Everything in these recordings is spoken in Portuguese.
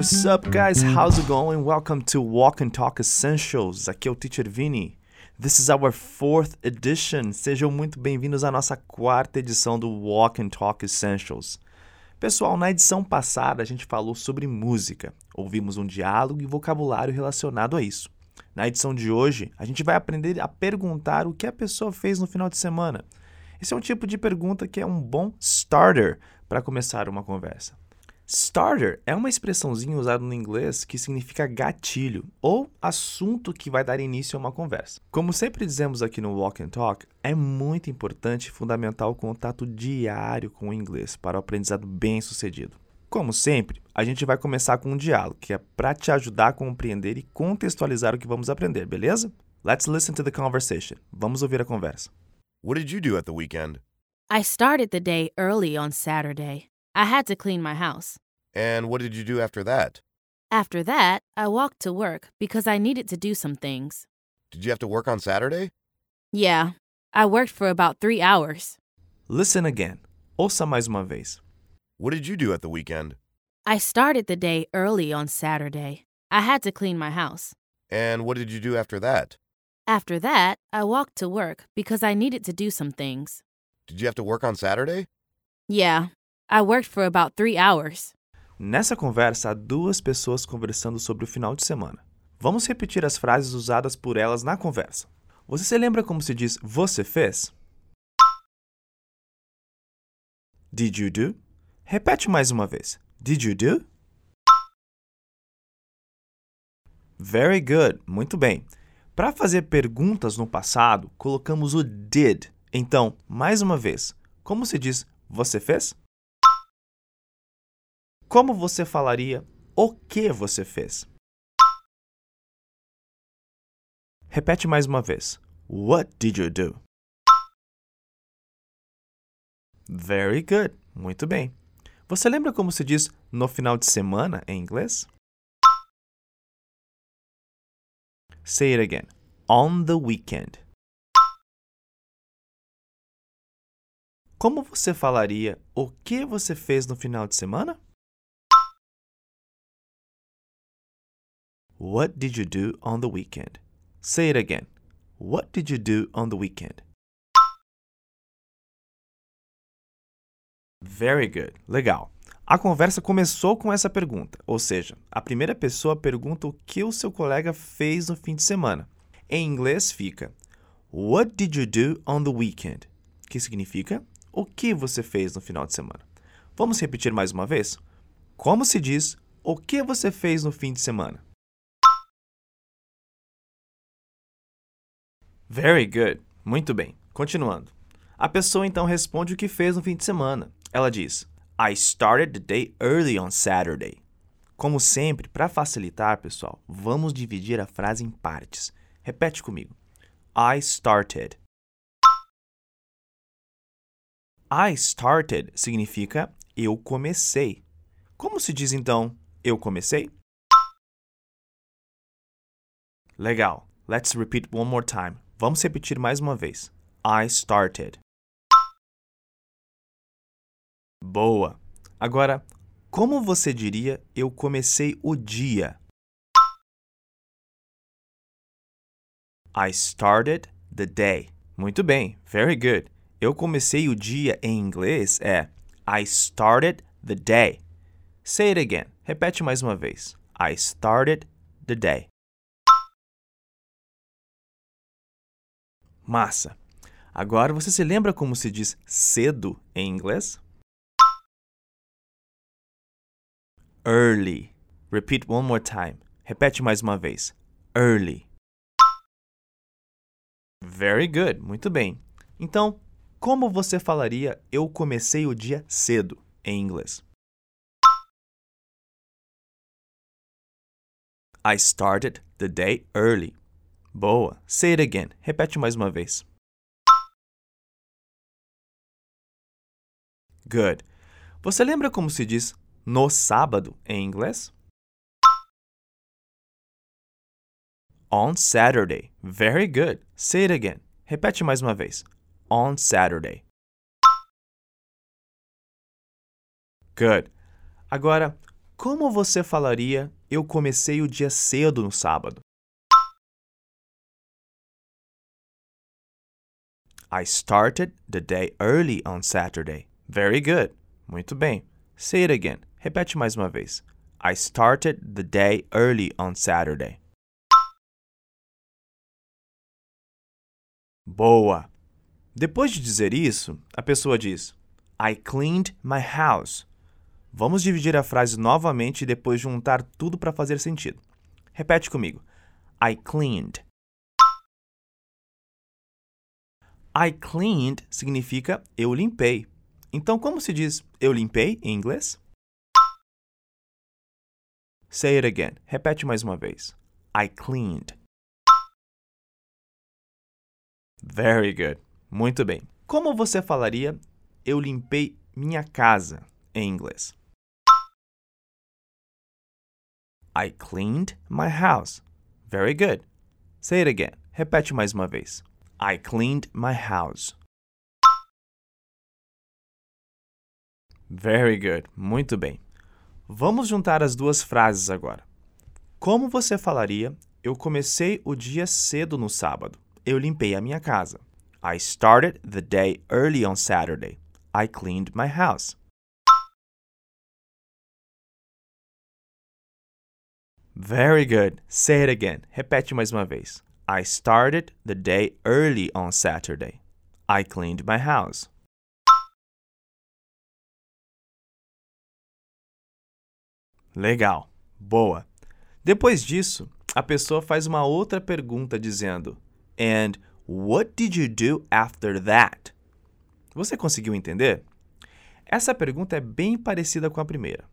What's up, guys? How's it going? Welcome to Walk and Talk Essentials. Aqui é o Teacher Vini. This is our fourth edition. Sejam muito bem-vindos à nossa quarta edição do Walk and Talk Essentials. Pessoal, na edição passada a gente falou sobre música. Ouvimos um diálogo e vocabulário relacionado a isso. Na edição de hoje, a gente vai aprender a perguntar o que a pessoa fez no final de semana. Esse é um tipo de pergunta que é um bom starter para começar uma conversa. Starter é uma expressãozinha usada no inglês que significa gatilho ou assunto que vai dar início a uma conversa. Como sempre dizemos aqui no Walk and Talk, é muito importante e fundamental o contato diário com o inglês para o aprendizado bem sucedido. Como sempre, a gente vai começar com um diálogo que é para te ajudar a compreender e contextualizar o que vamos aprender, beleza? Let's listen to the conversation. Vamos ouvir a conversa. What did you do at the weekend? I started the day early on Saturday. I had to clean my house. And what did you do after that? After that, I walked to work because I needed to do some things. Did you have to work on Saturday? Yeah, I worked for about three hours. Listen again. Ouça mais uma vez. What did you do at the weekend? I started the day early on Saturday. I had to clean my house. And what did you do after that? After that, I walked to work because I needed to do some things. Did you have to work on Saturday? Yeah, I worked for about three hours. Nessa conversa, há duas pessoas conversando sobre o final de semana. Vamos repetir as frases usadas por elas na conversa. Você se lembra como se diz você fez? Did you do? Repete mais uma vez. Did you do? Very good. Muito bem. Para fazer perguntas no passado, colocamos o did. Então, mais uma vez, como se diz você fez? Como você falaria o que você fez? Repete mais uma vez. What did you do? Very good. Muito bem. Você lembra como se diz no final de semana em inglês? Say it again. On the weekend. Como você falaria o que você fez no final de semana? What did you do on the weekend? Say it again. What did you do on the weekend? Very good. Legal. A conversa começou com essa pergunta, ou seja, a primeira pessoa pergunta o que o seu colega fez no fim de semana. Em inglês fica What did you do on the weekend? Que significa o que você fez no final de semana. Vamos repetir mais uma vez? Como se diz o que você fez no fim de semana? Very good. Muito bem. Continuando. A pessoa então responde o que fez no fim de semana. Ela diz: I started the day early on Saturday. Como sempre, para facilitar, pessoal, vamos dividir a frase em partes. Repete comigo. I started. I started significa eu comecei. Como se diz então eu comecei? Legal. Let's repeat one more time. Vamos repetir mais uma vez. I started. Boa. Agora, como você diria eu comecei o dia? I started the day. Muito bem. Very good. Eu comecei o dia em inglês é I started the day. Say it again. Repete mais uma vez. I started the day. Massa. Agora você se lembra como se diz cedo em inglês? Early. Repeat one more time. Repete mais uma vez. Early. Very good. Muito bem. Então, como você falaria eu comecei o dia cedo em inglês? I started the day early. Boa. Say it again. Repete mais uma vez. Good. Você lembra como se diz no sábado em inglês? On Saturday. Very good. Say it again. Repete mais uma vez. On Saturday. Good. Agora, Como você falaria eu comecei o dia cedo no sábado? I started the day early on Saturday. Very good. Muito bem. Say it again. Repete mais uma vez. I started the day early on Saturday. Boa! Depois de dizer isso, a pessoa diz: I cleaned my house. Vamos dividir a frase novamente e depois juntar tudo para fazer sentido. Repete comigo. I cleaned. I cleaned significa eu limpei. Então, como se diz eu limpei em inglês? Say it again. Repete mais uma vez. I cleaned. Very good. Muito bem. Como você falaria eu limpei minha casa em inglês? I cleaned my house. Very good. Say it again. Repete mais uma vez. I cleaned my house. Very good. Muito bem. Vamos juntar as duas frases agora. Como você falaria eu comecei o dia cedo no sábado? Eu limpei a minha casa. I started the day early on Saturday. I cleaned my house. Very good. Say it again. Repete mais uma vez. I started the day early on Saturday. I cleaned my house. Legal. Boa. Depois disso, a pessoa faz uma outra pergunta dizendo: And what did you do after that? Você conseguiu entender? Essa pergunta é bem parecida com a primeira,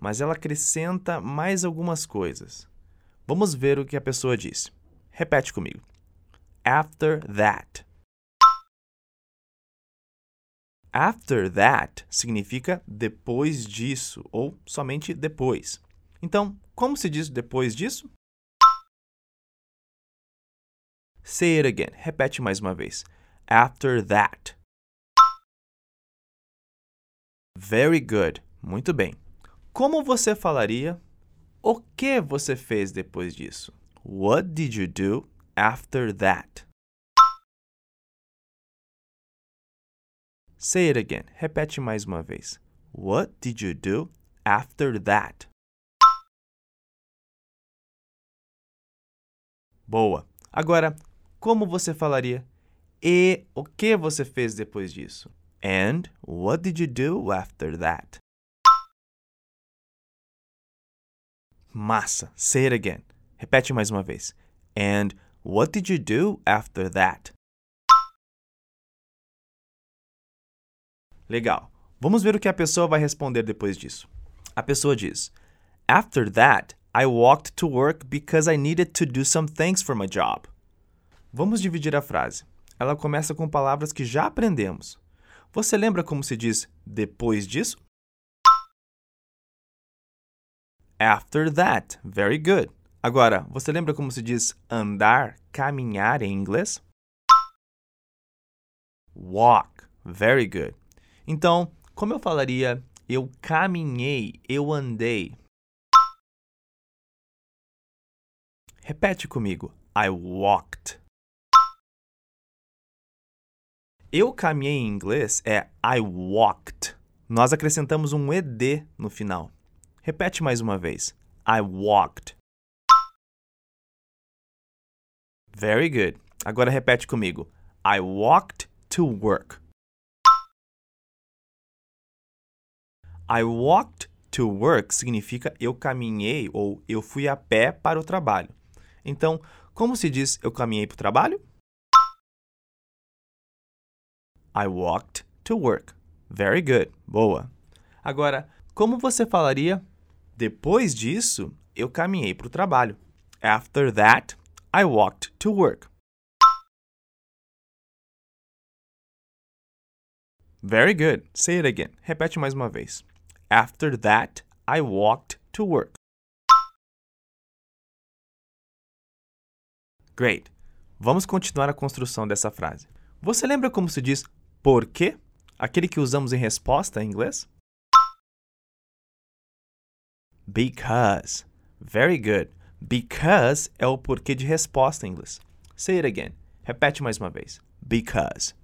mas ela acrescenta mais algumas coisas. Vamos ver o que a pessoa disse. Repete comigo. After that. After that significa depois disso ou somente depois. Então, como se diz depois disso? Say it again. Repete mais uma vez. After that. Very good. Muito bem. Como você falaria o que você fez depois disso? What did you do after that? Say it again. Repete mais uma vez. What did you do after that? Boa. Agora, como você falaria e o que você fez depois disso? And what did you do after that? Massa. Say it again. Repete mais uma vez. And what did you do after that? Legal. Vamos ver o que a pessoa vai responder depois disso. A pessoa diz: After that, I walked to work because I needed to do some things for my job. Vamos dividir a frase. Ela começa com palavras que já aprendemos. Você lembra como se diz depois disso? After that. Very good. Agora, você lembra como se diz andar, caminhar em inglês? Walk. Very good. Então, como eu falaria eu caminhei, eu andei? Repete comigo. I walked. Eu caminhei em inglês é I walked. Nós acrescentamos um ed no final. Repete mais uma vez. I walked. Very good. Agora repete comigo. I walked to work. I walked to work significa eu caminhei ou eu fui a pé para o trabalho. Então, como se diz eu caminhei para o trabalho? I walked to work. Very good. Boa. Agora, como você falaria depois disso, eu caminhei para o trabalho? After that, I walked to work. Very good. Say it again. Repete mais uma vez. After that, I walked to work. Great. Vamos continuar a construção dessa frase. Você lembra como se diz por quê? Aquele que usamos em resposta em inglês? Because. Very good. Because é o porquê de resposta em inglês. Say it again. Repete mais uma vez. Because.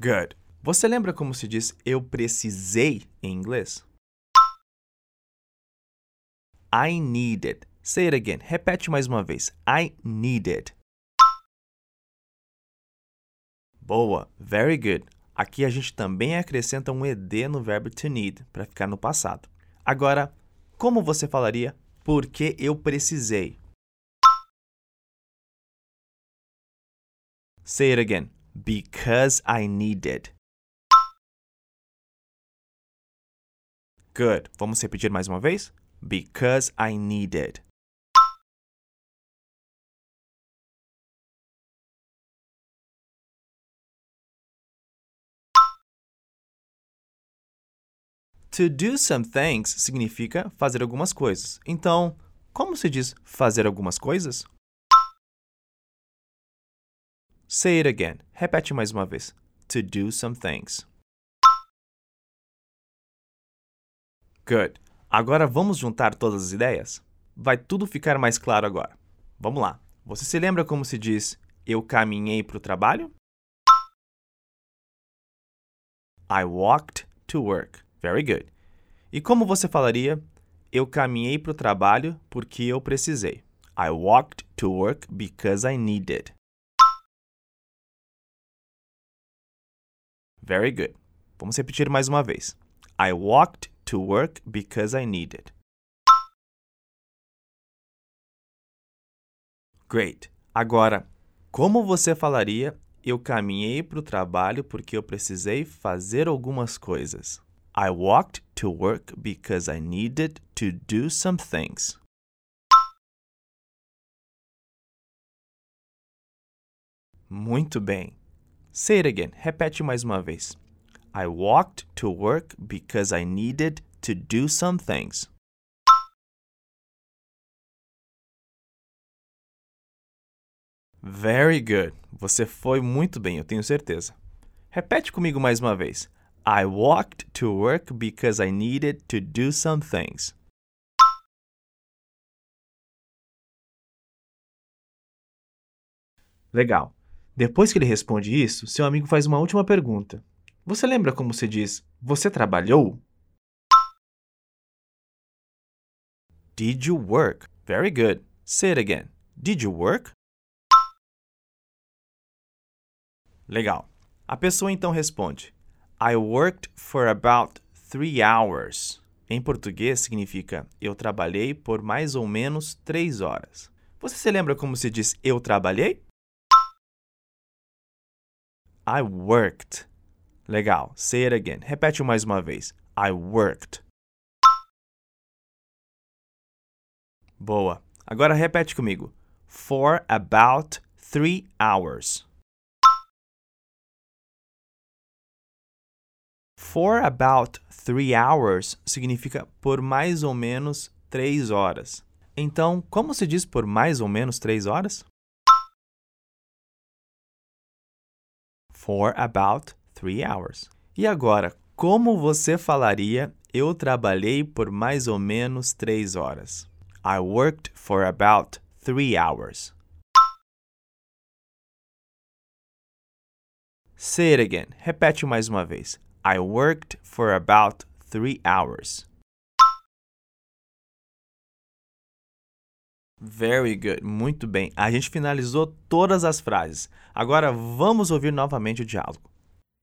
Good. Você lembra como se diz eu precisei em inglês? I needed. Say it again. Repete mais uma vez. I needed. Boa. Very good. Aqui a gente também acrescenta um ed no verbo to need para ficar no passado. Agora, como você falaria porque eu precisei? Say it again. Because I needed. Good. Vamos repetir mais uma vez? Because I needed. To do some things significa fazer algumas coisas. Então, como se diz fazer algumas coisas? Say it again. Repete mais uma vez. To do some things. Good. Agora vamos juntar todas as ideias? Vai tudo ficar mais claro agora. Vamos lá. Você se lembra como se diz eu caminhei para o trabalho? I walked to work. Very good. E como você falaria eu caminhei para o trabalho porque eu precisei? I walked to work because I needed. Very good. Vamos repetir mais uma vez. I walked to work because I needed. Great. Agora, como você falaria eu caminhei para o trabalho porque eu precisei fazer algumas coisas? I walked to work because I needed to do some things. Muito bem. Say it again. Repete mais uma vez. I walked to work because I needed to do some things. Very good. Você foi muito bem, eu tenho certeza. Repete comigo mais uma vez. I walked to work because I needed to do some things. Legal. Depois que ele responde isso, seu amigo faz uma última pergunta. Você lembra como se diz você trabalhou? Did you work? Very good. Say it again. Did you work? Legal. A pessoa então responde: I worked for about three hours. Em português significa eu trabalhei por mais ou menos três horas. Você se lembra como se diz eu trabalhei? I worked. Legal. Say it again. Repete mais uma vez. I worked. Boa. Agora repete comigo. For about three hours. For about three hours significa por mais ou menos três horas. Então, como se diz por mais ou menos três horas? For about three hours. E agora, como você falaria eu trabalhei por mais ou menos três horas? I worked for about three hours. Say it again. Repete mais uma vez. I worked for about three hours. Very good. Muito bem. A gente finalizou todas as frases. Agora vamos ouvir novamente o diálogo.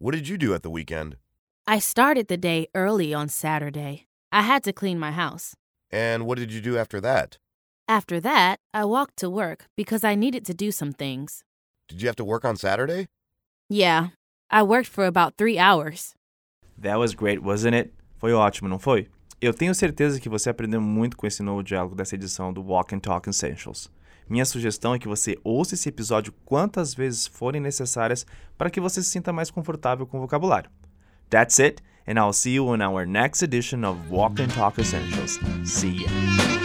What did you do at the weekend? I started the day early on Saturday. I had to clean my house. And what did you do after that? After that, I walked to work because I needed to do some things. Did you have to work on Saturday? Yeah, I worked for about three hours. That was great, wasn't it? Foi ótimo, não foi? Eu tenho certeza que você aprendeu muito com esse novo diálogo dessa edição do Walk and Talk Essentials. Minha sugestão é que você ouça esse episódio quantas vezes forem necessárias para que você se sinta mais confortável com o vocabulário. That's it, and I'll see you in our next edition of Walk and Talk Essentials. See ya!